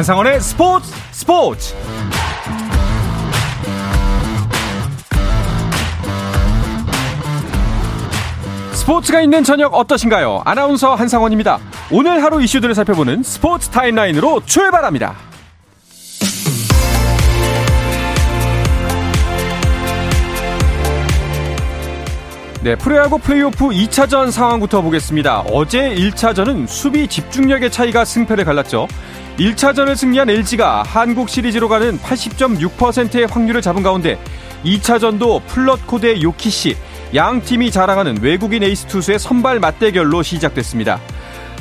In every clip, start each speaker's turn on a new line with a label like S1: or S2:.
S1: 한상원의 스포츠 스포츠 스포츠가 있는 저녁 어떠신가요? 아나운서 한상원입니다. 오늘 하루 이슈들을 살펴보는 스포츠 타임라인으로 출발합니다. 네, 프로야구 플레이오프 2차전 상황부터 보겠습니다. 어제 1차전은 수비 집중력의 차이가 승패를 갈랐죠. 1차전을 승리한 LG가 한국 시리즈로 가는 80.6%의 확률을 잡은 가운데 2차전도 플럿코 대 요키시 양 팀이 자랑하는 외국인 에이스 투수의 선발 맞대결로 시작됐습니다.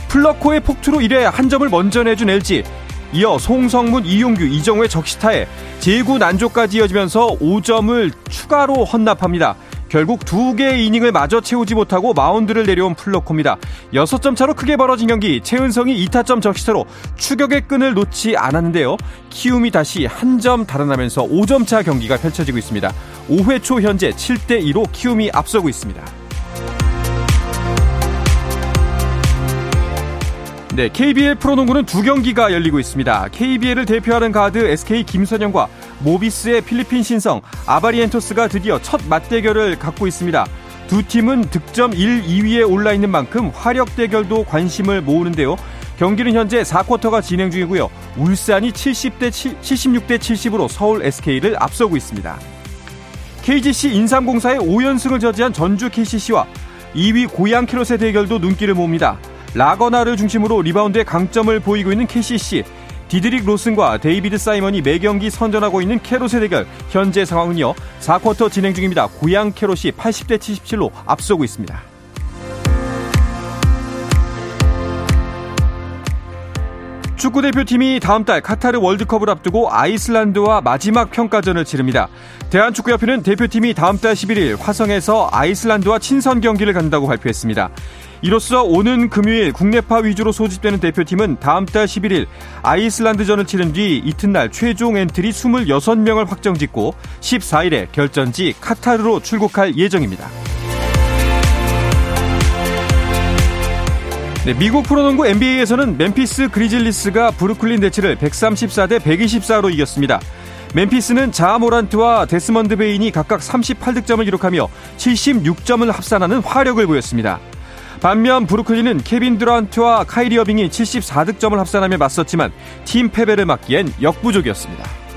S1: 플럿코의 폭투로 1회 한 점을 먼저 내준 LG 이어 송성문, 이용규, 이정후의 적시타에 제구 난조까지 이어지면서 5점을 추가로 헌납합니다. 결국 두 개의 이닝을 마저 채우지 못하고 마운드를 내려온 플럿코입니다. 6점 차로 크게 벌어진 경기 최은성이 2타점 적시타로 추격의 끈을 놓지 않았는데요. 키움이 다시 한 점 달아나면서 5점 차 경기가 펼쳐지고 있습니다. 5회 초 현재 7대 2로 키움이 앞서고 있습니다. 네, KBL 프로농구는 두 경기가 열리고 있습니다. KBL을 대표하는 가드 SK 김선영과 모비스의 필리핀 신성 아바리엔토스가 드디어 첫 맞대결을 갖고 있습니다. 두 팀은 득점 1, 2위에 올라 있는 만큼 화력 대결도 관심을 모으는데요. 경기는 현재 4쿼터가 진행 중이고요. 울산이 70대 7, 76대 70으로 서울 SK를 앞서고 있습니다. KGC 인삼공사의 5연승을 저지한 전주 KCC와 2위 고양 캐롯의 대결도 눈길을 모읍니다. 라건아를 중심으로 리바운드에 강점을 보이고 있는 KCC. 디드릭 로슨과 데이비드 사이먼이 매 경기 선전하고 있는 캐롯의 대결. 현재 상황은요. 4쿼터 진행 중입니다. 고양 캐롯이 80대 77로 앞서고 있습니다. 축구 대표팀이 다음 달 카타르 월드컵을 앞두고 아이슬란드와 마지막 평가전을 치릅니다. 대한축구협회는 대표팀이 다음 달 11일 화성에서 아이슬란드와 친선 경기를 갖는다고 발표했습니다. 이로써 오는 금요일 국내파 위주로 소집되는 대표팀은 다음 달 11일 아이슬란드전을 치른 뒤 이튿날 최종 엔트리 26명을 확정 짓고 14일에 결전지 카타르로 출국할 예정입니다. 네, 미국 프로농구 NBA에서는 멤피스 그리즐리스가 브루클린 네츠를 134대 124로 이겼습니다. 멤피스는 자 모란트와 데스먼드 베인이 각각 38득점을 기록하며 76점을 합산하는 화력을 보였습니다. 반면 브루클린은 케빈 듀란트와 카이리 어빙이 74득점을 합산하며 맞섰지만 팀 패배를 막기엔 역부족이었습니다.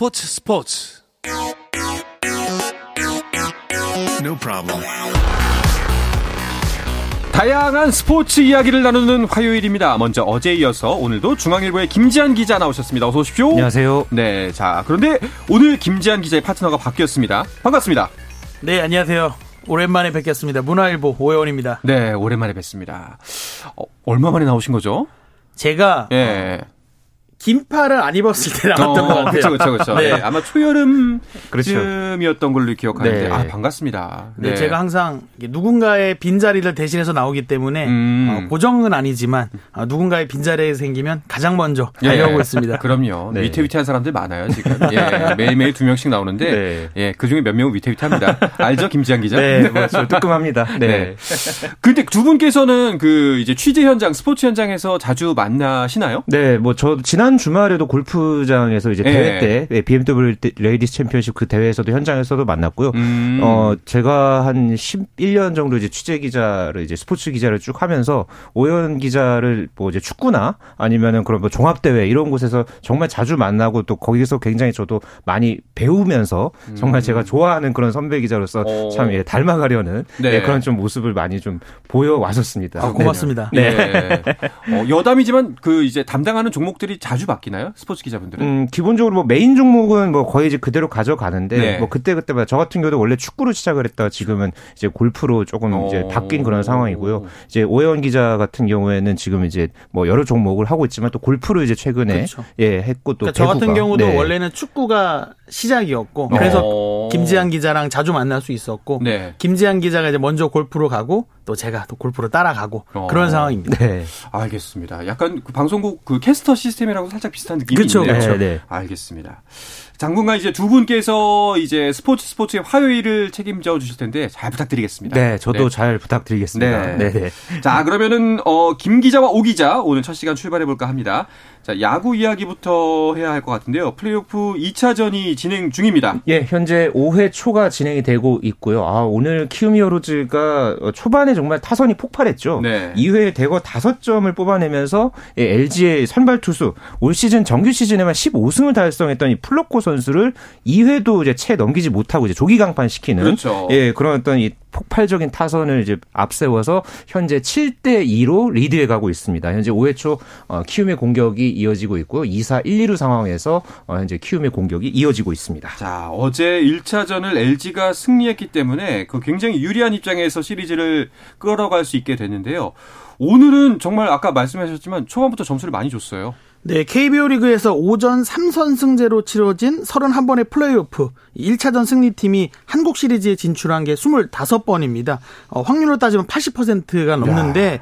S2: 스포츠 스포츠
S1: No problem. 다양한 스포츠 이야기를 나누는 화요일입니다. 먼저 어제 이어서 오늘도 중앙일보의 김지한 기자 나오셨습니다. 어서 오십시오.
S3: 안녕하세요.
S1: 네, 자 그런데 오늘 김지한 기자의 파트너가 바뀌었습니다. 반갑습니다.
S2: 네, 안녕하세요. 오랜만에 뵙겠습니다. 문화일보 오해원입니다.
S1: 네, 오랜만에 뵙습니다. 어, 얼마 만에 나오신 거죠?
S2: 제가
S1: 예.
S2: 어, 긴팔을 안 입었을 때 나왔던
S1: 어,
S2: 것 같아요.
S1: 그렇죠, 그렇죠, 그렇죠.
S2: 네.
S1: 네, 아마 초여름쯤이었던. 걸로 기억하는데
S3: 네.
S1: 아 반갑습니다.
S2: 네, 제가 항상 누군가의 빈 자리를 대신해서 나오기 때문에
S1: 음.
S2: 어, 고정은 아니지만 어, 누군가의 빈 자리가 생기면 가장 먼저
S1: 예.
S2: 달려오고 있습니다.
S1: 그럼요.
S3: 네.
S1: 위태위태한 사람들 많아요 지금. 예, 매일매일 두 명씩 나오는데
S3: 네.
S1: 예, 그 중에 몇 명은 위태위태합니다. 알죠, 김지한 기자?
S3: 네, 뭐저 뜨끔합니다. 네.
S1: 네. 근데 두 분께서는 그 이제 취재 현장, 스포츠 현장에서 자주 만나시나요?
S3: 네, 뭐 저 지난 주말에도 골프장에서 이제
S1: 예.
S3: 대회 때 네, BMW 레이디스 챔피언십 그 대회에서도 현장에서도 만났고요.
S1: 음.
S3: 어 제가 한 11년 정도 이제 취재 기자를 이제 스포츠 기자를 쭉 하면서 오연 기자를 뭐 이제 축구나 아니면은 그런 뭐 종합 대회 이런 곳에서 정말 자주 만나고 또 거기서 굉장히 저도 많이 배우면서 정말 제가 좋아하는 그런 선배 기자로서
S1: 음. 어.
S3: 참 예, 닮아가려는
S1: 네.
S3: 예, 그런 좀 모습을 많이 좀 보여 왔었습니다.
S2: 아, 고맙습니다.
S1: 네. 어, 여담이지만 그 이제 담당하는 종목들이 자주 자주 바뀌나요? 스포츠 기자분들은?
S3: 음, 기본적으로 뭐 메인 종목은 뭐 거의 이제 그대로 가져가는데
S1: 네.
S3: 뭐 그때 그때마다 저 같은 경우도 원래 축구로 시작을 했다가 지금은 이제 골프로 조금
S1: 오.
S3: 이제 바뀐 그런 상황이고요. 이제 오해원 기자 같은 경우에는 지금 이제 뭐 여러 종목을 하고 있지만 또 골프를 이제 최근에
S2: 그렇죠.
S3: 예 했고 또
S2: 그러니까 저 같은. 경우도
S3: 네.
S2: 원래는 축구가 시작이었고
S1: 어.
S2: 그래서 김지한 기자랑 자주 만날 수 있었고
S1: 네.
S2: 김지한 기자가 이제 먼저 골프로 가고 또 제가 또 골프로 따라가고
S1: 어.
S2: 그런 상황입니다.
S3: 네.
S1: 알겠습니다. 약간 그 방송국 그 캐스터 시스템이라고 살짝 비슷한 느낌이
S2: 그쵸,
S1: 있네요.
S2: 그쵸.
S3: 네, 네.
S1: 알겠습니다. 당분간 이제 두 분께서 이제 스포츠 스포츠의 화요일을 책임져 주실 텐데 잘 부탁드리겠습니다.
S3: 네, 저도
S1: 네.
S3: 잘 부탁드리겠습니다.
S1: 네.
S3: 네, 네.
S1: 자, 그러면은 어, 김 기자와 오 기자 오늘 첫 시간 출발해 볼까 합니다. 자, 야구 이야기부터 해야 할 것 같은데요. 플레이오프 2차전이 진행 중입니다.
S3: 예, 현재 5회 초가 진행이 되고 있고요. 아, 오늘 키움히어로즈가 초반에 정말 타선이 폭발했죠.
S1: 네.
S3: 2회에 대거 5점을 뽑아내면서 LG의 선발 투수 올 시즌 정규 시즌에만 15승을 달성했던 이 플럿코 선수를 2회도 이제 채 넘기지 못하고 이제 조기 강판 시키는
S1: 그렇죠.
S3: 예, 그런 어떤 이 폭발적인 타선을 이제 앞세워서 현재 7대 2로 리드해 가고 있습니다. 현재 5회 초 어, 키움의 공격이 이어지고 있고요. 2사 1, 2루 상황에서 어, 현재 키움의 공격이 이어지고 있습니다.
S1: 자, 어제 1차전을 LG가 승리했기 때문에 그 굉장히 유리한 입장에서 시리즈를 끌어갈 수 있게 됐는데요. 오늘은 정말 아까 말씀하셨지만 초반부터 점수를 많이 줬어요.
S2: 네, KBO 리그에서 오전 3선승제로 치러진 31번의 플레이오프 1차전 승리팀이 한국 시리즈에 진출한 게 25번입니다. 어, 확률로 따지면 80%가 넘는데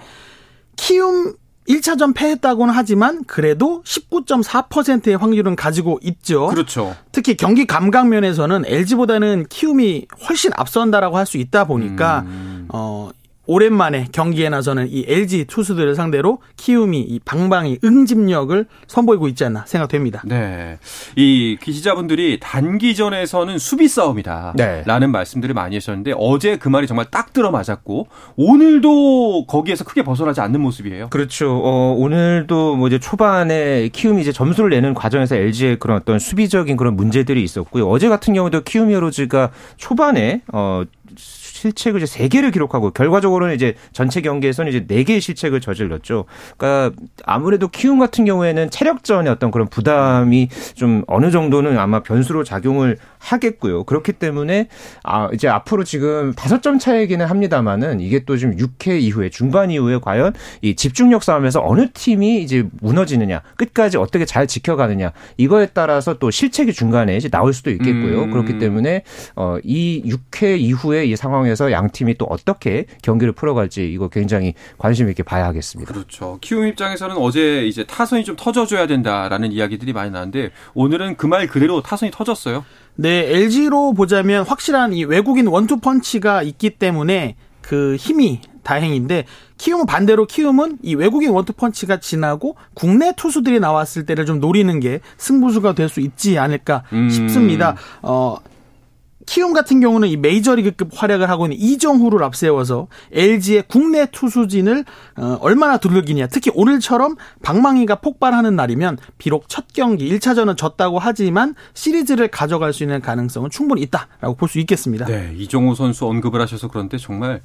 S2: 키움 1차전 패했다고는 하지만 그래도 19.4%의 확률은 가지고 있죠.
S1: 그렇죠.
S2: 특히 경기 감각 면에서는 LG보다는 키움이 훨씬 앞선다라고 할 수 있다 보니까
S1: 음.
S2: 어 오랜만에 경기에 나서는 이 LG 투수들을 상대로 키움이 이 방방이 응집력을 선보이고 있지 않나 생각됩니다.
S1: 네. 이 기자분들이 단기전에서는 수비 싸움이다.
S3: 네.
S1: 라는 말씀들을 많이 하셨는데 어제 그 말이 정말 딱 들어맞았고 오늘도 거기에서 크게 벗어나지 않는 모습이에요.
S3: 그렇죠. 어, 오늘도 뭐 이제 초반에 키움이 이제 점수를 내는 과정에서 LG의 그런 어떤 수비적인 그런 문제들이 있었고요. 어제 같은 경우도 키움 히어로즈가 초반에 어 실책을 이제 3개를 기록하고 결과적으로는 이제 전체 경기에서는 이제 4개의 실책을 저질렀죠. 그러니까 아무래도 키움 같은 경우에는 체력전의 어떤 그런 부담이 좀 어느 정도는 아마 변수로 작용을 하겠고요. 그렇기 때문에 아 이제 앞으로 지금 5점 차이기는 합니다만은 이게 또 지금 6회 이후에 중반 이후에 과연 이 집중력 싸움에서 어느 팀이 이제 무너지느냐 끝까지 어떻게 잘 지켜가느냐 이거에 따라서 또 실책이 중간에 이제 나올 수도 있겠고요.
S1: 음.
S3: 그렇기 때문에 어이 6회 이후에 이 상황에서 양 팀이 또 어떻게 경기를 풀어갈지 이거 굉장히 관심 있게 봐야 하겠습니다.
S1: 그렇죠. 키움 입장에서는 어제 이제 타선이 좀 터져줘야 된다라는 이야기들이 많이 나는데 오늘은 그 말 그대로 타선이 터졌어요.
S2: 네, LG로 보자면 확실한 이 외국인 원투 펀치가 있기 때문에 그 힘이 다행인데 키움은 반대로 키움은 이 외국인 원투 펀치가 지나고 국내 투수들이 나왔을 때를 좀 노리는 게 승부수가 될 수 있지 않을까
S1: 음.
S2: 싶습니다. 어 키움 같은 경우는 이 메이저리그급 활약을 하고 있는 이정후를 앞세워서 LG의 국내 투수진을 어, 얼마나 두들기냐. 특히 오늘처럼 방망이가 폭발하는 날이면 비록 첫 경기 1차전은 졌다고 하지만 시리즈를 가져갈 수 있는 가능성은 충분히 있다라고 볼 수 있겠습니다.
S1: 네, 이종호 선수 언급을 하셔서 그런데 정말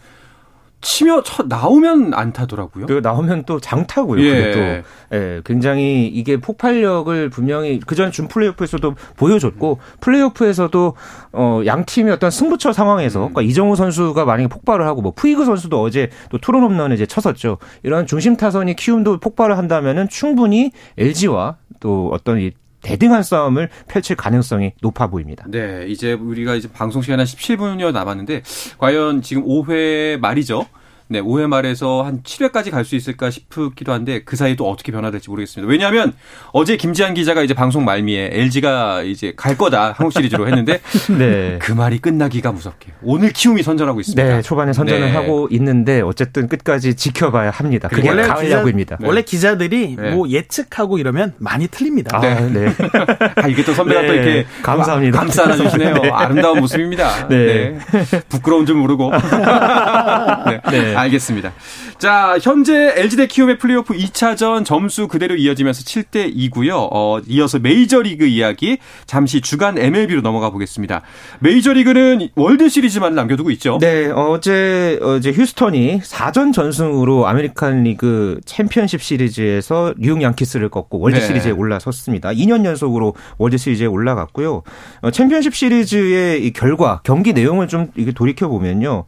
S1: 치며 쳐 나오면 안 타더라고요.
S3: 그리고 나오면 또 장타고요.
S1: 예.
S3: 또 예, 굉장히 이게 폭발력을 분명히 그전 준 플레이오프에서도 보여줬고 플레이오프에서도 어, 양 팀의 어떤 승부처 상황에서 그러니까 이정우 선수가 만약에 폭발을 하고 뭐 푸이그 선수도 어제 또 투런 홈런을 이제 쳤었죠. 이런 중심 타선이 키움도 폭발을 한다면은 충분히 LG와 또 어떤 이 대등한 싸움을 펼칠 가능성이 높아 보입니다.
S1: 네, 이제 우리가 이제 방송 시간 한 17분여 남았는데 과연 지금 5회 말이죠. 네, 5회 말에서 한 7회까지 갈 수 있을까 싶기도 한데 그 사이 또 어떻게 변화될지 모르겠습니다. 왜냐하면 어제 김지한 기자가 이제 방송 말미에 LG가 이제 갈 거다 한국 시리즈로 했는데
S3: 네.
S1: 그 말이 끝나기가 무섭게 오늘 키움이 선전하고 있습니다.
S3: 네, 초반에 선전을
S1: 네.
S3: 하고 있는데 어쨌든 끝까지 지켜봐야 합니다. 그게
S2: 원래
S3: 가을
S2: 기자-
S3: 야구입니다.
S2: 원래 기자들이
S1: 네.
S2: 뭐 예측하고 이러면 많이 틀립니다.
S3: 아,
S1: 네.
S3: 네.
S1: 아, 이게 또 선배가
S3: 네,
S1: 또 이렇게
S3: 감사합니다.
S1: 감싸 안아주시네요.
S3: 네.
S1: 아름다운 모습입니다.
S3: 네.
S1: 네. 부끄러운 줄 모르고. 네.
S3: 네.
S1: 알겠습니다. 자, 현재 LG 대 키움의 플레이오프 2차전 점수 그대로 이어지면서 7대 2고요. 어, 이어서 메이저리그 이야기 잠시 주간 MLB로 넘어가 보겠습니다. 메이저리그는 월드 시리즈만 남겨두고 있죠.
S3: 네, 어제 어제 휴스턴이 4전 전승으로 아메리칸 리그 챔피언십 시리즈에서 뉴욕 양키스를 꺾고 월드 네. 시리즈에 올라섰습니다. 2년 연속으로 월드 시리즈에 올라갔고요. 어, 챔피언십 시리즈의 이 결과 경기 내용을 좀 이게 돌이켜 보면요.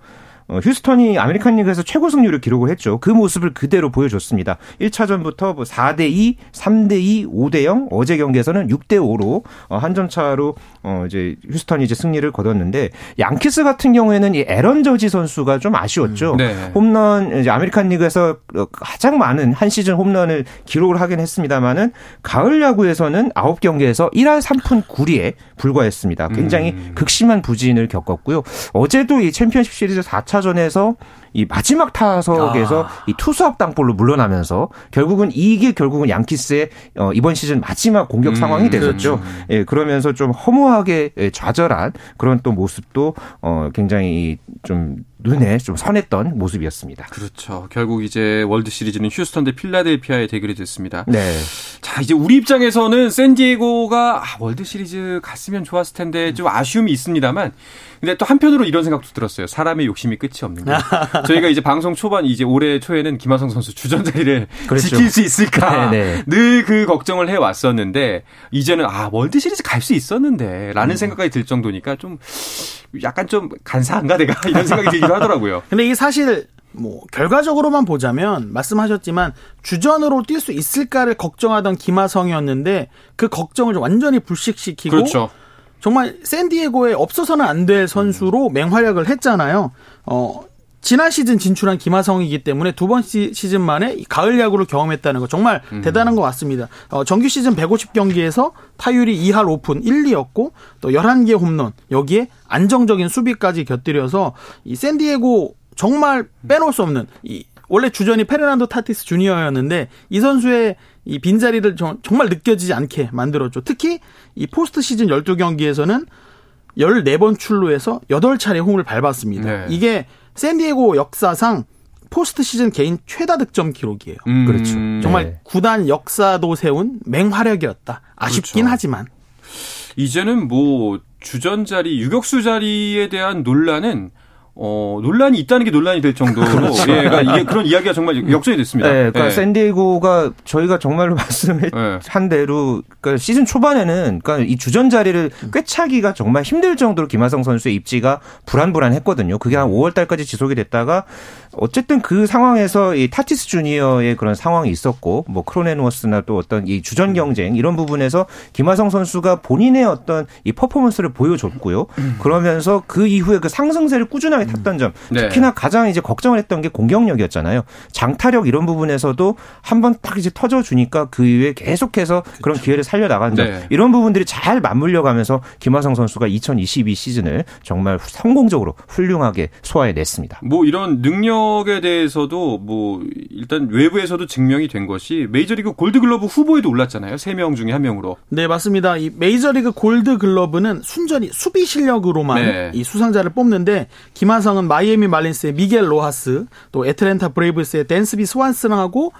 S3: 어, 휴스턴이 아메리칸 리그에서 최고 승률을 기록을 했죠. 그 모습을 그대로 보여줬습니다. 1차전부터 뭐 4대 2, 3대 2, 5대 0, 어제 경기에서는 6대 5로 어, 한점 차로 어 이제 휴스턴이 이제 승리를 거뒀는데 양키스 같은 경우에는 이 애런 저지 선수가 좀 아쉬웠죠. 음, 네. 홈런 이제 아메리칸 리그에서 가장 많은 한 시즌 홈런을 기록을 하긴 했습니다만은 가을 야구에서는 9경기에서 1할 3푼 9리에 불과했습니다. 굉장히 음. 극심한 부진을 겪었고요. 어제도 이 챔피언십 시리즈 4차 4차전에서 이 마지막 타석에서 아. 이 투수 앞 땅볼로 물러나면서 결국은 이게 결국은 양키스의 어, 이번 시즌 마지막 공격 음, 상황이 되었죠. 그렇죠. 예, 그러면서 좀 허무하게 예, 좌절한 그런 또 모습도 어, 굉장히 좀 눈에 좀 선했던 모습이었습니다.
S1: 그렇죠. 결국 이제 월드 시리즈는 휴스턴 대 필라델피아의 대결이 됐습니다. 네. 자, 이제 우리 입장에서는 샌디에고가 아, 월드 시리즈 갔으면 좋았을 텐데 좀 아쉬움이 있습니다만 근데 또 한편으로 이런 생각도 들었어요. 사람의 욕심이 끝이 없는 게. 저희가 이제 방송 초반 이제 올해 초에는 김하성 선수 주전 자리를 그렇죠. 지킬 수 있을까 네, 네. 늘그 걱정을 해 왔었는데 이제는 아 월드 시리즈 갈 수 있었는데라는 음. 생각까지 들 정도니까 좀 약간 좀 간사한가 내가 이런 생각이 들기도 하더라고요.
S2: 근데 이게 사실 뭐 결과적으로만 보자면 말씀하셨지만 주전으로 뛸 수 있을까를 걱정하던 김하성이었는데 그 걱정을 완전히 불식시키고 그렇죠. 정말 샌디에고에 없어서는 안 될 선수로 맹활약을 했잖아요. 어, 지난 시즌 진출한 김하성이기 때문에 두 번 시즌 만에 가을 야구를 경험했다는 거 정말 음. 대단한 것 같습니다. 어, 정규 시즌 150경기에서 타율이 2할 5푼 1리였고 또 11개 홈런 여기에 안정적인 수비까지 곁들여서 이 샌디에고 정말 빼놓을 수 없는 이 원래 주전이 페르난도 타티스 주니어였는데 이 선수의 이 빈자리를 정말 느껴지지 않게 만들었죠. 특히 이 포스트 시즌 12경기에서는 14번 출루해서 8차례 홈을 밟았습니다. 네. 이게 샌디에고 역사상 포스트 시즌 개인 최다 득점 기록이에요. 음, 그렇죠. 정말 네. 구단 역사도 세운 맹활약이었다. 아쉽긴 그렇죠. 하지만
S1: 이제는 뭐 주전 자리, 유격수 자리에 대한 논란은 어, 논란이 있다는 게 논란이 될 정도로 그렇죠. 예, 그러니까 이게 그런 이야기가 정말 역전이 됐습니다.
S3: 네, 그러니까 예. 샌디에고가 저희가 정말로 말씀한 예. 대로 그러니까 시즌 초반에는 그러니까 이 주전 자리를 꿰차기가 정말 힘들 정도로 김하성 선수의 입지가 불안불안했거든요. 그게 한 5월 달까지 지속이 됐다가 어쨌든 그 상황에서 이 타티스 주니어의 그런 상황이 있었고 뭐 크로네누어스나 또 어떤 이 주전 경쟁 이런 부분에서 김하성 선수가 본인의 어떤 이 퍼포먼스를 보여줬고요. 그러면서 그 이후에 그 상승세를 꾸준하게 꾸준하게 탔던 점. 네. 특히나 가장 이제 걱정을 했던 게 공격력이었잖아요. 장타력 이런 부분에서도 한 번 딱 이제 터져 주니까 그 이후에 계속해서 그렇죠. 그런 기회를 살려 나간 점. 네. 이런 부분들이 잘 맞물려 가면서 김하성 선수가 2022 시즌을 정말 성공적으로 훌륭하게 소화해 냈습니다.
S1: 뭐 이런 능력에 대해서도 뭐 일단 외부에서도 증명이 된 것이 메이저리그 골드글러브 후보에도 올랐잖아요. 3명 중에 한 명으로.
S2: 네, 맞습니다. 이 메이저리그 골드글러브는 순전히 수비 실력으로만 네. 이 수상자를 뽑는데 김하 김하성은 마이애미 말린스의 미겔 로하스, 또 애틀랜타 브레이브스의 댄스비 스완슨하고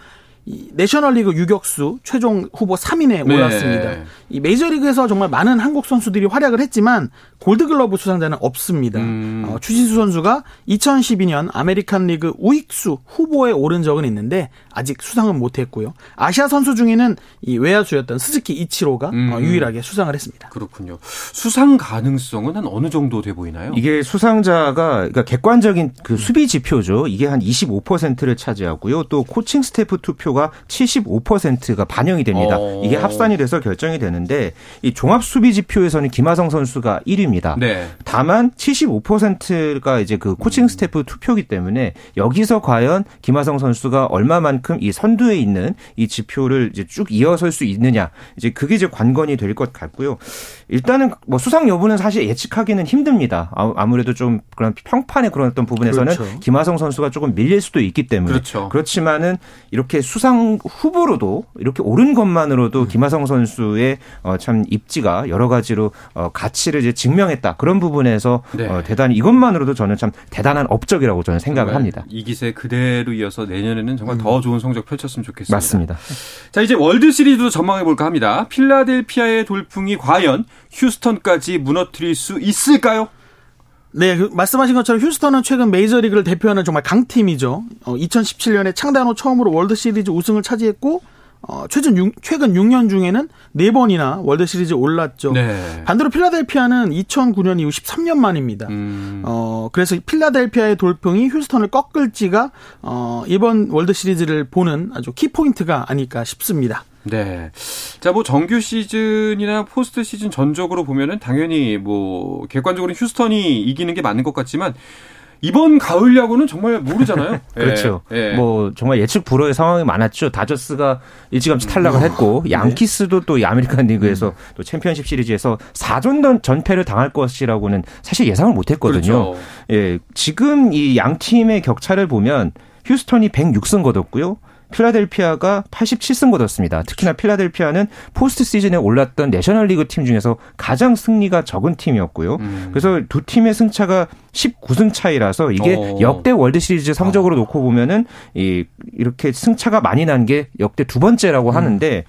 S2: 이 내셔널리그 유격수 최종 후보 3인에 올랐습니다. 네. 이 메이저리그에서 정말 많은 한국 선수들이 활약을 했지만 골드글러브 수상자는 없습니다. 음. 어, 추신수 선수가 2012년 아메리칸 리그 우익수 후보에 오른 적은 있는데 아직 수상은 못했고요. 아시아 선수 중에는 이 외야수였던 스즈키 이치로가 음. 어, 유일하게 수상을 했습니다.
S1: 그렇군요. 수상 가능성은 한 어느 정도 돼 보이나요?
S3: 이게 수상자가 그러니까 객관적인 그 수비 지표죠. 이게 한 25%를 차지하고요. 또 코칭 스태프 투표 가 75%가 반영이 됩니다. 어. 이게 합산이 돼서 결정이 되는데 이 종합 수비 지표에서는 김하성 선수가 1위입니다. 네. 다만 75%가 이제 그 코칭 스태프 투표기 때문에 여기서 과연 김하성 선수가 얼마만큼 만큼 이 선두에 있는 이 지표를 이제 쭉 이어설 수 있느냐 이제 그게 이제 관건이 될 것 같고요. 일단은 뭐 수상 여부는 사실 예측하기는 힘듭니다. 아무래도 좀 그런 평판의 그런 어떤 부분에서는 그렇죠. 김하성 선수가 조금 밀릴 수도 있기 때문에 그렇죠. 그렇지만은 이렇게 수상 수상 후보로도 이렇게 오른 것만으로도 음. 김하성 선수의 어, 참 입지가 여러 가지로 어, 가치를 이제 증명했다. 그런 부분에서 네. 어, 대단히 이것만으로도 저는 참 대단한 업적이라고 저는 생각을 합니다.
S1: 이 기세 그대로 이어서 내년에는 정말 음. 더 좋은 성적 펼쳤으면 좋겠습니다.
S3: 맞습니다.
S1: 자, 이제 월드 시리즈도 전망해 볼까 합니다. 필라델피아의 돌풍이 과연 휴스턴까지 무너뜨릴 수 있을까요?
S2: 네, 그 말씀하신 것처럼 휴스턴은 최근 메이저리그를 대표하는 정말 강팀이죠. 어, 2017년에 창단 후 처음으로 월드 시리즈 우승을 차지했고 어, 최근 6, 최근 6년 중에는 4번이나 월드 시리즈 올랐죠. 네. 반대로 필라델피아는 2009년 이후 13년 만입니다. 음. 어, 그래서 필라델피아의 돌풍이 휴스턴을 꺾을지가 어, 이번 월드 시리즈를 보는 아주 키포인트가 아닐까 싶습니다.
S1: 네. 자, 뭐 정규 시즌이나 포스트 시즌 전적으로 보면은 당연히 뭐 객관적으로 휴스턴이 이기는 게 맞는 것 같지만 이번 가을 야구는 정말 모르잖아요.
S3: 그렇죠. 예, 예. 뭐 정말 예측 불허의 상황이 많았죠. 다저스가 일찌감치 탈락을 했고 네. 양키스도 또 이 아메리칸 리그에서 음. 또 챔피언십 시리즈에서 4전 전패를 당할 것이라고는 사실 예상을 못 했거든요. 그렇죠. 예. 지금 이 양 팀의 격차를 보면 휴스턴이 106승 거뒀고요. 필라델피아가 87승 거뒀습니다. 특히나 필라델피아는 포스트 시즌에 올랐던 내셔널리그 팀 중에서 가장 승리가 적은 팀이었고요. 음. 그래서 두 팀의 승차가 19승 차이라서 이게 오. 어. 역대 월드 시리즈 성적으로 아. 놓고 보면은 이 이렇게 승차가 많이 난 게 역대 두 번째라고 음. 하는데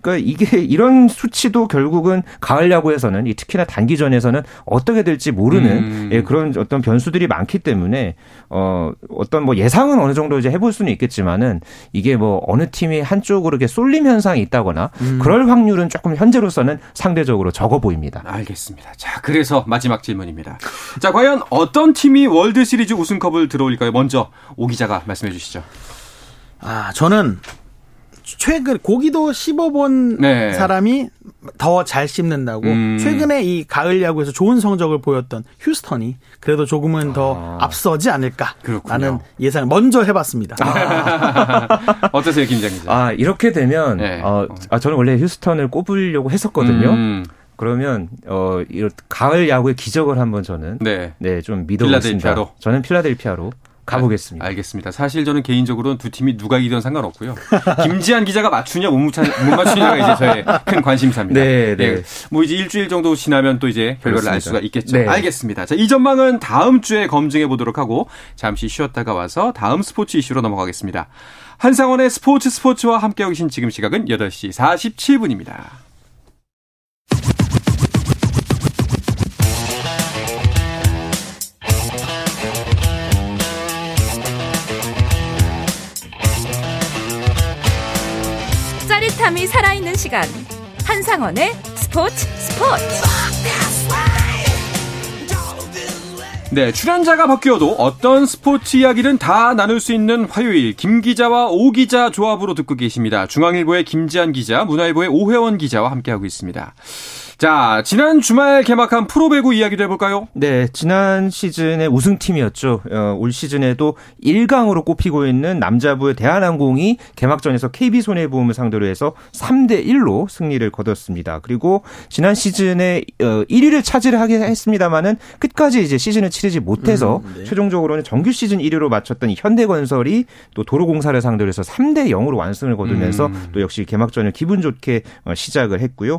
S3: 그러니까 이게 이런 수치도 결국은 가을 야구에서는 특히나 단기전에서는 어떻게 될지 모르는 음. 예, 그런 어떤 변수들이 많기 때문에 어 어떤 뭐 예상은 어느 정도 이제 해볼 수는 있겠지만은 이게 뭐 어느 팀이 한쪽으로 이렇게 쏠림 현상이 있다거나 음. 그럴 확률은 조금 현재로서는 상대적으로 적어 보입니다.
S1: 알겠습니다. 자, 그래서 마지막 질문입니다. 자, 과연 어떤 팀이 월드 시리즈 우승컵을 들어올까요? 먼저 오 기자가 말씀해 주시죠.
S2: 아, 저는 최근 고기도 씹어본 네. 사람이 더 잘 씹는다고 음. 최근에 이 가을 야구에서 좋은 성적을 보였던 휴스턴이 그래도 조금은 더 아. 앞서지 않을까 라는 예상을 먼저 해봤습니다.
S1: 아. 어떠세요, 김장 기자?
S3: 아 이렇게 되면 네. 어, 아, 저는 원래 휴스턴을 꼽으려고 했었거든요. 음. 그러면 어 이런 가을 야구의 기적을 한번 저는 네, 네좀 믿어보겠습니다. 필라델피아로. 저는 필라델피아로 가보겠습니다.
S1: 알, 겠습니다 사실 저는 개인적으로는 두 팀이 누가 이기든 상관없고요. 김지한 기자가 맞추냐 못, 맞추, 못 맞추냐가 이제 저의 큰 관심사입니다. 네, 네. 네. 뭐 이제 일주일 정도 지나면 또 이제 결과를 알 수가 있겠죠. 네. 알겠습니다. 자, 이 전망은 다음 주에 검증해 보도록 하고 잠시 쉬었다가 와서 다음 스포츠 이슈로 넘어가겠습니다. 한상원의 스포츠 스포츠와 함께하고 계신 지금 시각은 8시 47분입니다.
S4: 짜릿함이 살아있는 시간 한상원의 스포츠 스포츠
S1: 네, 출연자가 바뀌어도 어떤 스포츠 이야기는 다 나눌 수 있는 화요일 김 기자와 오 기자 조합으로 듣고 계십니다. 중앙일보의 김지한 기자, 문화일보의 오회원 기자와 함께하고 있습니다. 자, 지난 주말 개막한 프로배구 이야기도 해볼까요?
S3: 네, 지난 시즌의 우승팀이었죠. 어, 올 시즌에도 1강으로 꼽히고 있는 남자부의 대한항공이 개막전에서 KB손해보험을 상대로 해서 3대 1로 승리를 거뒀습니다. 그리고 지난 시즌에 어, 1위를 차지를 하긴 했습니다만은 끝까지 이제 시즌을 치르지 못해서 음, 네. 최종적으로는 정규 시즌 1위로 마쳤던 현대건설이 또 도로공사를 상대로 해서 3대 0으로 완승을 거두면서 음. 또 역시 개막전을 기분 좋게 어, 시작을 했고요.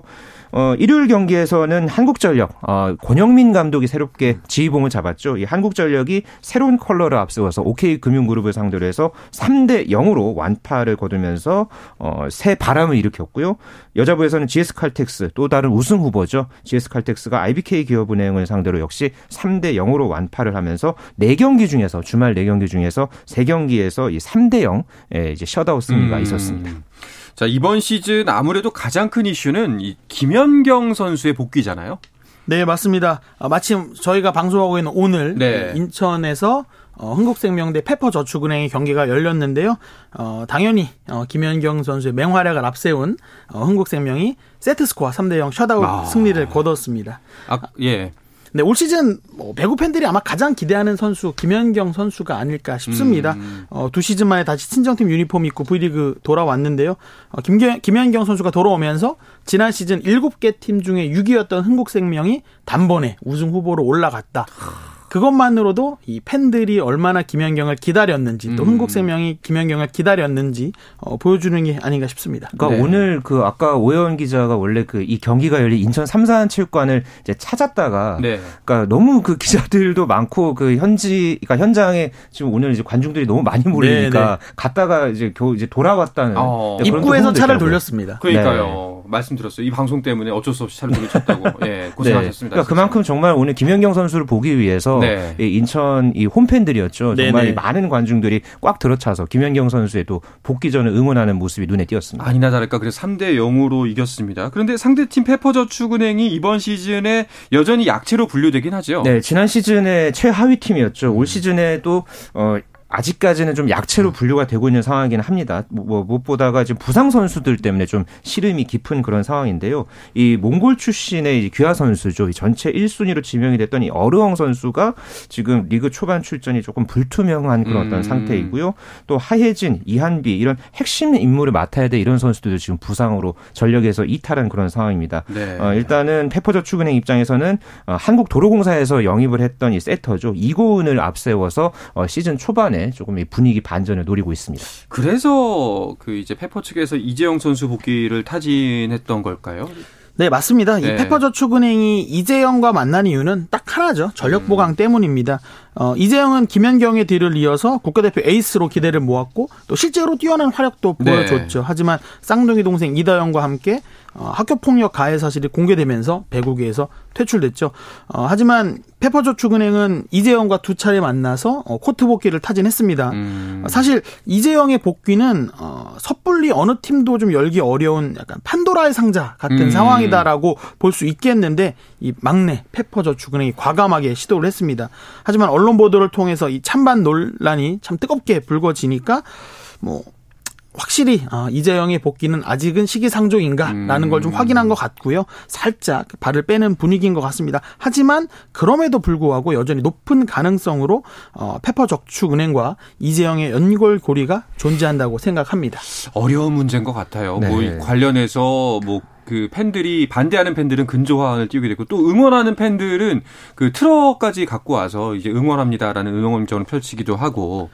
S3: 어, 일요일 경기에서는 한국전력, 어, 권영민 감독이 새롭게 지휘봉을 잡았죠. 이 한국전력이 새로운 컬러를 앞세워서 OK금융그룹을 상대로 해서 3대 0으로 완파를 거두면서 어, 새 바람을 일으켰고요. 여자부에서는 GS칼텍스 또 다른 우승 후보죠. GS칼텍스가 IBK 기업은행을 상대로 역시 3대 0으로 완파를 하면서 4경기 중에서 주말 4경기 중에서 3경기에서 이 3대 0 예, 이제 셧아웃 승리가 음. 있었습니다.
S1: 자, 이번 시즌 아무래도 가장 큰 이슈는 이 김연경 선수의 복귀잖아요.
S2: 네, 맞습니다. 아, 마침 저희가 방송하고 있는 오늘 네. 인천에서 어, 흥국생명대 페퍼저축은행의 경기가 열렸는데요. 어, 당연히 어, 김연경 선수의 맹활약을 앞세운 어, 흥국생명이 세트스코어 3대 0 셧아웃 아. 승리를 거뒀습니다.
S1: 아, 예.
S2: 네, 올 시즌 뭐 배구 팬들이 아마 가장 기대하는 선수 김연경 선수가 아닐까 싶습니다. 음. 어, 두 시즌 만에 다시 친정팀 유니폼 입고 V리그 돌아왔는데요. 어, 김 김연경 선수가 돌아오면서 지난 시즌 7개 팀 중에 6위였던 흥국생명이 단번에 우승 후보로 올라갔다. 그것만으로도 이 팬들이 얼마나 김연경을 기다렸는지 또
S1: 음.
S2: 흥국생명이 김연경을 기다렸는지 어, 보여주는 게 아닌가 싶습니다.
S3: 그러니까
S1: 네.
S3: 오늘 그 아까 오해원 기자가 원래 그 이 경기가 열린 인천 삼산체육관을 이제 찾았다가
S1: 네.
S3: 그러니까 너무 그 기자들도 많고 그 현지 그러니까 현장에 지금 오늘 이제 관중들이 너무 많이 몰리니까 갔다가 이제 겨우 이제 돌아왔다는
S1: 어.
S3: 네,
S2: 입구에서 차를. 돌렸습니다.
S1: 그러니까요. 말씀드렸어요. 이 방송 때문에 어쩔 수 없이 차를 돌리셨다고. 예, 고생하셨습니다.
S3: 네. 그러니까 그만큼 정말 오늘 김연경 선수를 보기 위해서
S1: 네.
S3: 이 인천 이 홈팬들이었죠. 정말
S2: 네네.
S3: 이 많은 관중들이 꽉 들어차서 김연경 선수의 또 복귀전을 응원하는 모습이 눈에 띄었습니다.
S1: 아니나 다를까 그래서 3대 0으로 이겼습니다. 그런데 상대팀 페퍼저축은행이 이번 시즌에 여전히 약체로 분류되긴 하죠.
S3: 네, 지난 시즌에 최하위 팀이었죠. 올 시즌에도 어 아직까지는 좀 약체로 분류가 되고 있는 상황이긴 합니다. 뭐, 뭐 무엇보다가 지금 부상 선수들 때문에 좀 시름이 깊은 그런 상황인데요. 이 몽골 출신의 이 귀하 선수죠. 이 전체 1순위로 지명이 됐던 이 어르엉 선수가 지금 리그 초반 출전이 조금 불투명한 그런
S1: 음.
S3: 어떤 상태이고요. 또 하혜진, 이한비 이런 핵심 인물을 맡아야 될 이런 선수들도 지금 부상으로 전력에서 이탈한 그런 상황입니다.
S1: 네.
S3: 어, 일단은 페퍼저축은행 입장에서는 어, 한국도로공사에서 영입을 했던 이 세터죠 이고은을 앞세워서 어, 시즌 초반에 조금 이 분위기 반전을 노리고 있습니다.
S1: 그래서 그 이제 페퍼 측에서 이재영 선수 복귀를 타진했던 걸까요?
S2: 네, 맞습니다.
S1: 네.
S2: 이 페퍼저축은행이 이재영과 만난 이유는 딱 하나죠. 전력 보강 때문입니다. 어, 이재영은 김연경의 뒤를 이어서 국가대표 에이스로 기대를 모았고 또 실제로 뛰어난 활약도
S1: 네.
S2: 보여줬죠. 하지만 쌍둥이 동생 이다영과 함께 어, 학교 폭력 가해 사실이 공개되면서 배구계에서 퇴출됐죠. 어, 하지만 페퍼저축은행은 이재영과 두 차례 만나서 어, 코트 복귀를 타진했습니다.
S1: 음.
S2: 사실 이재영의 복귀는 어, 섣불리 어느 팀도 좀 열기 어려운 약간 판도라의 상자 같은
S1: 음.
S2: 상황이다라고 볼 수 있겠는데 이 막내 페퍼저축은행이 과감하게 시도를 했습니다. 하지만 언론 보도를 통해서 이 찬반 논란이 참 뜨겁게 불거지니까 뭐 확실히 아, 이재영의 복귀는 아직은 시기상조인가라는
S1: 음.
S2: 걸좀 확인한 것 같고요. 살짝 발을 빼는 분위기인 것 같습니다. 하지만 그럼에도 불구하고 여전히 높은 가능성으로 어, 페퍼저축은행과 이재영의 연골 고리가 존재한다고 생각합니다.
S1: 어려운 문제인 것 같아요.
S3: 네.
S1: 뭐이 관련해서 뭐 그 팬들이 반대하는 팬들은 근조화를 띄우게 되고 또 응원하는 팬들은 그 트럭까지 갖고 와서 이제 응원합니다라는 응원정을 펼치기도 하고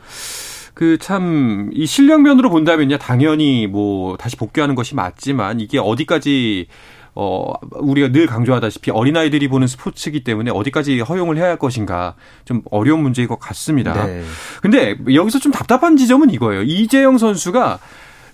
S1: 그 참 이 실력면으로 본다면요 당연히 뭐 다시 복귀하는 것이 맞지만 이게 어디까지 어 우리가 늘 강조하다시피 어린아이들이 보는 스포츠이기 때문에 어디까지 허용을 해야 할 것인가 좀 어려운 문제인 것 같습니다.
S3: 네.
S1: 근데 여기서 좀 답답한 지점은 이거예요. 이재영 선수가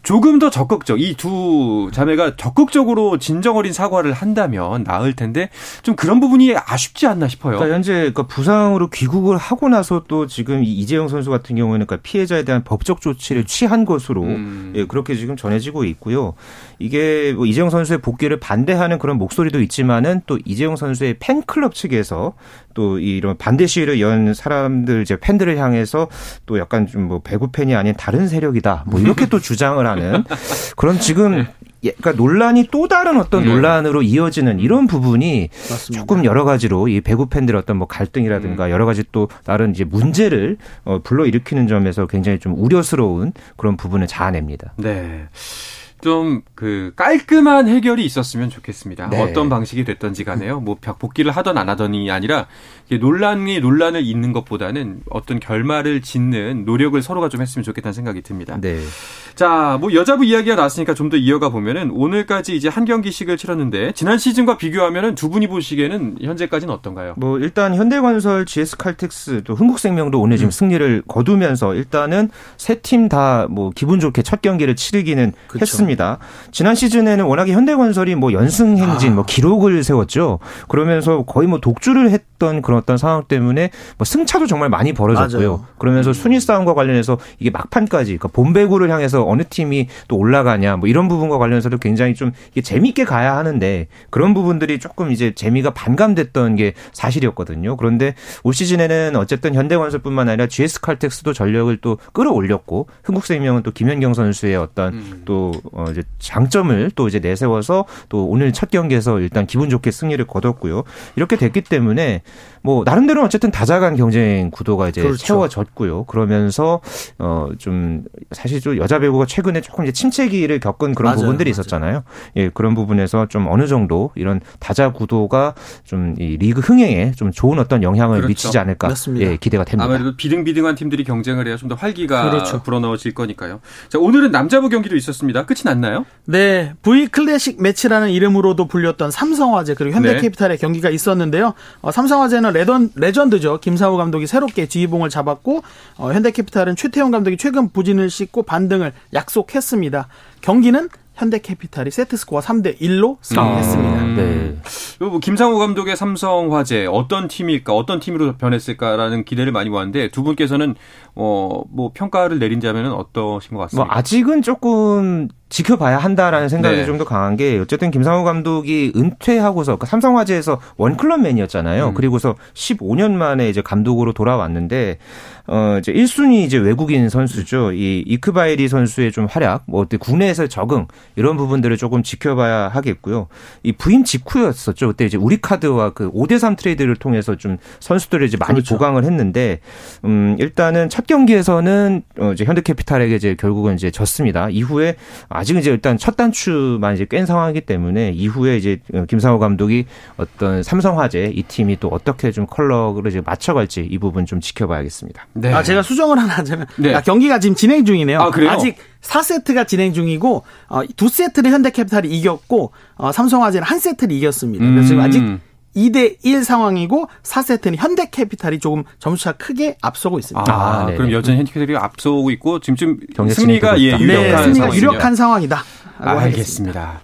S1: 조금 더 적극적, 이 두 자매가 적극적으로 진정 어린 사과를 한다면 나을 텐데 좀 그런 부분이 아쉽지 않나 싶어요.
S3: 그러니까 현재 그러니까 부상으로 귀국을 하고 나서 또 지금 이 이재영 선수 같은 경우에는 그러니까 피해자에 대한 법적 조치를 취한 것으로
S1: 음.
S3: 예, 그렇게 지금 전해지고 있고요. 이게 뭐 이재영 선수의 복귀를 반대하는 그런 목소리도 있지만은 또 이재영 선수의 팬클럽 측에서 또 이런 반대 시위를 연 사람들 이제 팬들을 향해서 또 약간 좀 뭐 배구 팬이 아닌 다른 세력이다. 뭐 이렇게 또 주장을 하는 그런 지금 예, 그러니까 논란이 또 다른 어떤
S1: 네.
S3: 논란으로 이어지는 이런 부분이
S2: 맞습니다.
S3: 조금 여러 가지로 이 배구 팬들의 어떤 뭐 갈등이라든가 여러 가지 또 다른 이제 문제를 어 불러일으키는 점에서 굉장히 좀 우려스러운 그런 부분을 자아냅니다.
S1: 네. 좀 그 깔끔한 해결이 있었으면 좋겠습니다.
S3: 네.
S1: 어떤 방식이 됐던지 간에요. 뭐 벽- 복귀를 하던 안 하더니 아니라 이게 논란이 논란을 잇는 것보다는 어떤 결말을 짓는 노력을 서로가 좀 했으면 좋겠다는 생각이 듭니다.
S3: 네.
S1: 자, 뭐 여자부 이야기가 나왔으니까 좀 더 이어가 보면은 오늘까지 이제 한 경기씩을 치렀는데 지난 시즌과 비교하면은 두 분이 보시기에는 현재까지는 어떤가요?
S3: 뭐 일단 현대건설, GS칼텍스 또 흥국생명도 오늘 지금 승리를 거두면서 일단은 세 팀 다 뭐 기분 좋게 첫 경기를 치르기는
S2: 그쵸.
S3: 했습니다. 지난 시즌에는 워낙에 현대건설이 뭐 연승 행진,
S2: 아.
S3: 뭐 기록을 세웠죠. 그러면서 거의 뭐 독주를 했던 그런 어떤 상황 때문에 뭐 승차도 정말 많이 벌어졌고요.
S2: 맞아요.
S3: 그러면서 순위 싸움과 관련해서 이게 막판까지 그러니까 본배구를 향해서 어느 팀이 또 올라가냐 뭐 이런 부분과 관련해서도 굉장히 좀 이게 재밌게 가야 하는데 그런 부분들이 조금 이제 재미가 반감됐던 게 사실이었거든요. 그런데 올 시즌에는 어쨌든 현대건설뿐만 아니라 GS칼텍스도 전력을 또 끌어올렸고 흥국생명은 또 김현경 선수의 어떤
S1: 음.
S3: 또 어, 이제 장점을 또 이제 내세워서 또 오늘 첫 경기에서 일단 기분 좋게 승리를 거뒀고요. 이렇게 됐기 때문에 뭐 나름대로 어쨌든 다자간 경쟁 구도가 이제
S2: 그렇죠.
S3: 채워졌고요. 그러면서 어 좀 사실 좀 여자 배구 가 구도가 최근에 조금 이제 침체기를 겪은 그런
S2: 맞아요,
S3: 부분들이
S2: 맞아요.
S3: 있었잖아요. 예, 그런 부분에서 좀 어느 정도 이런 타자 구도가 좀 이 리그 흥행에 좀 좋은 어떤 영향을
S1: 그렇죠.
S3: 미치지 않을까
S2: 맞습니다.
S3: 예, 기대가 됩니다.
S1: 아무래도 비등비등한 팀들이 경쟁을 해야 좀 더 활기가
S2: 그렇죠.
S1: 불어넣어질 거니까요. 자, 오늘은 남자부 경기도 있었습니다. 끝이 났나요?
S2: 네, V 클래식 매치라는 이름으로도 불렸던 삼성화재 그리고
S1: 네.
S2: 현대캐피탈의 경기가 있었는데요. 어, 삼성화재는 레던, 레전드죠. 김상우 감독이 새롭게 지휘봉을 잡았고 어, 현대캐피탈은 최태웅 감독이 최근 부진을 씻고 반등을 약속했습니다. 경기는 현대캐피탈이 세트 스코어 3대 1로 승리했습니다.
S3: 네.
S1: 뭐 김상우 감독의 삼성화재 어떤 팀일까, 어떤 팀으로 변했을까라는 기대를 많이 모았는데 두 분께서는 어 뭐 평가를 내린다면 어떠신
S3: 것뭐
S1: 같습니까?
S3: 아직은 조금 지켜봐야 한다라는 생각이
S1: 네.
S3: 좀더 강한 게 어쨌든 김상우 감독이 은퇴하고서 그러니까 삼성화재에서 원클럽맨이었잖아요.
S1: 음.
S3: 그리고서 15년 만에 이제 감독으로 돌아왔는데 어 이제 1순위 이제 외국인 선수죠. 이 이크바이리 선수의 좀 활약, 뭐 어때 국내에서 적응 이런 부분들을 조금 지켜봐야 하겠고요. 이 부임 직후였었죠. 그때 이제 우리카드와 그 5대3 트레이드를 통해서 좀 선수들을 이제 많이
S2: 그렇죠.
S3: 보강을 했는데 음 일단은 첫 경기에서는 어 이제 현대캐피탈에게 이제 결국은 이제 졌습니다. 이후에 아직은 이제 일단 첫 단추만 이제 꿴 상황이기 때문에 이후에 이제 김상우 감독이 어떤 삼성화재 이 팀이 또 어떻게 좀 컬러를 이제 맞춰갈지 이 부분 좀 지켜봐야겠습니다.
S1: 네.
S2: 아, 제가 수정을 하나 하자면
S1: 네.
S2: 아, 경기가 지금 진행 중이네요.
S1: 아, 그래요?
S2: 직 4세트가 진행 중이고 어, 두 세트를 현대캐피탈이 이겼고 어, 삼성화재는 한 세트를 이겼습니다. 그래서 지금
S1: 음.
S2: 아직 2대 1 상황이고 4세트는 현대캐피탈이 조금 점수차 크게 앞서고 있습니다.
S1: 아,
S3: 아.
S1: 그럼 여전히 현대캐피탈이 앞서고 있고 지금 좀
S3: 경기
S1: 승리가 예. 유력한
S2: 네, 승리가
S1: 상황이군요.
S2: 유력한 상황이다.
S1: 알겠습니다.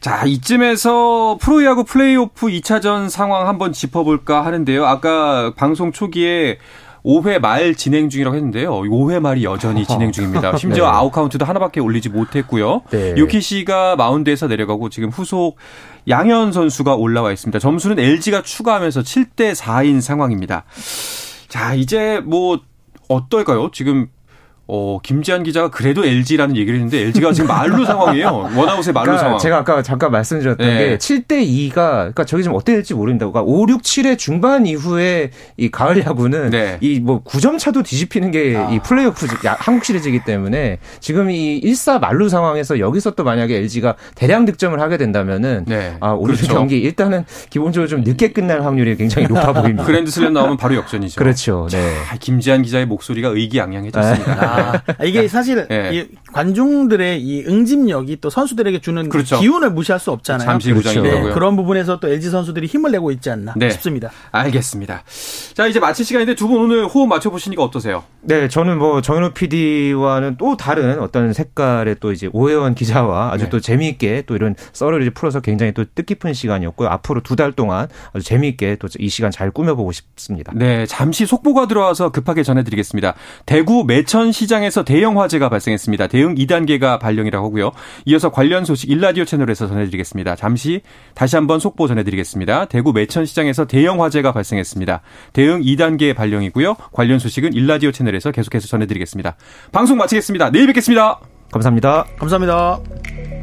S1: 자, 이쯤에서 프로야구 플레이오프 2차전 상황 한번 짚어볼까 하는데요. 아까 방송 초기에 5회 말 진행 중이라고 했는데요. 5회 말이 여전히 진행 중입니다. 심지어
S3: 네.
S1: 아웃 카운트도 하나밖에 올리지 못했고요.
S3: 네.
S1: 요키시가 마운드에서 내려가고 지금 후속 양현 선수가 올라와 있습니다. 점수는 LG가 추가하면서 7대 4인 상황입니다. 자, 이제 뭐 어떨까요? 지금 어, 김지한 기자가 그래도 LG라는 얘기를 했는데 LG가 지금 만루 상황이에요. 원아웃의 만루
S3: 그러니까
S1: 상황.
S3: 제가 아까 잠깐 말씀드렸던
S1: 네.
S3: 게 7대 2가 그러니까 저게 지금 어떻게 될지 모릅니다. 그러니까 5, 6, 7의 중반 이후에 이 가을 야구는
S1: 네.
S3: 이뭐 9점 차도 뒤집히는 게이
S2: 아.
S3: 플레이오프 야- 한국 시리즈이기 때문에 지금 이 1사 말루 상황에서 여기서 또 만약에 LG가 대량 득점을 하게 된다면은
S1: 네.
S3: 아, 오늘
S1: 그렇죠.
S3: 경기 일단은 기본적으로 좀 늦게 끝날 확률이 굉장히 높아 보입니다.
S1: 그랜드슬램 나오면 바로 역전이죠.
S3: 그렇죠. 네.
S1: 아, 김지한 기자의 목소리가 의기양양해졌습니다.
S2: 아, 이게 사실
S1: 네.
S2: 이 관중들의 이 응집력이 또 선수들에게 주는
S1: 그렇죠.
S2: 기운을 무시할 수 없잖아요.
S1: 잠시
S3: 그렇죠.
S2: 네, 그런 부분에서 또 LG 선수들이 힘을 내고 있지 않나
S1: 네.
S2: 싶습니다.
S1: 알겠습니다. 자, 이제 마칠 시간인데 두 분 오늘 호흡 맞춰 보시니까 어떠세요?
S3: 네, 저는 뭐 정현우 PD와는 또 다른 어떤 색깔의 또 이제 오해원 기자와 아주
S1: 네.
S3: 또 재미있게 또 이런 썰을 이제 풀어서 굉장히 또 뜻깊은 시간이었고요. 앞으로 두 달 동안 아주 재미있게 또 이 시간 잘 꾸며보고 싶습니다.
S1: 네, 잠시 속보가 들어와서 급하게 전해드리겠습니다. 대구 매천 시장에서 대형 화재가 발생했습니다. 대응 2단계가 발령이라고 하고요. 이어서 관련 소식 일라디오 채널에서 전해드리겠습니다. 잠시 다시 한번 속보 전해드리겠습니다. 대구 매천 시장에서 대형 화재가 발생했습니다. 대응 2단계 발령이고요. 관련 소식은 일라디오 채널에서 계속해서 전해드리겠습니다. 방송 마치겠습니다. 내일 뵙겠습니다.
S3: 감사합니다.
S2: 감사합니다.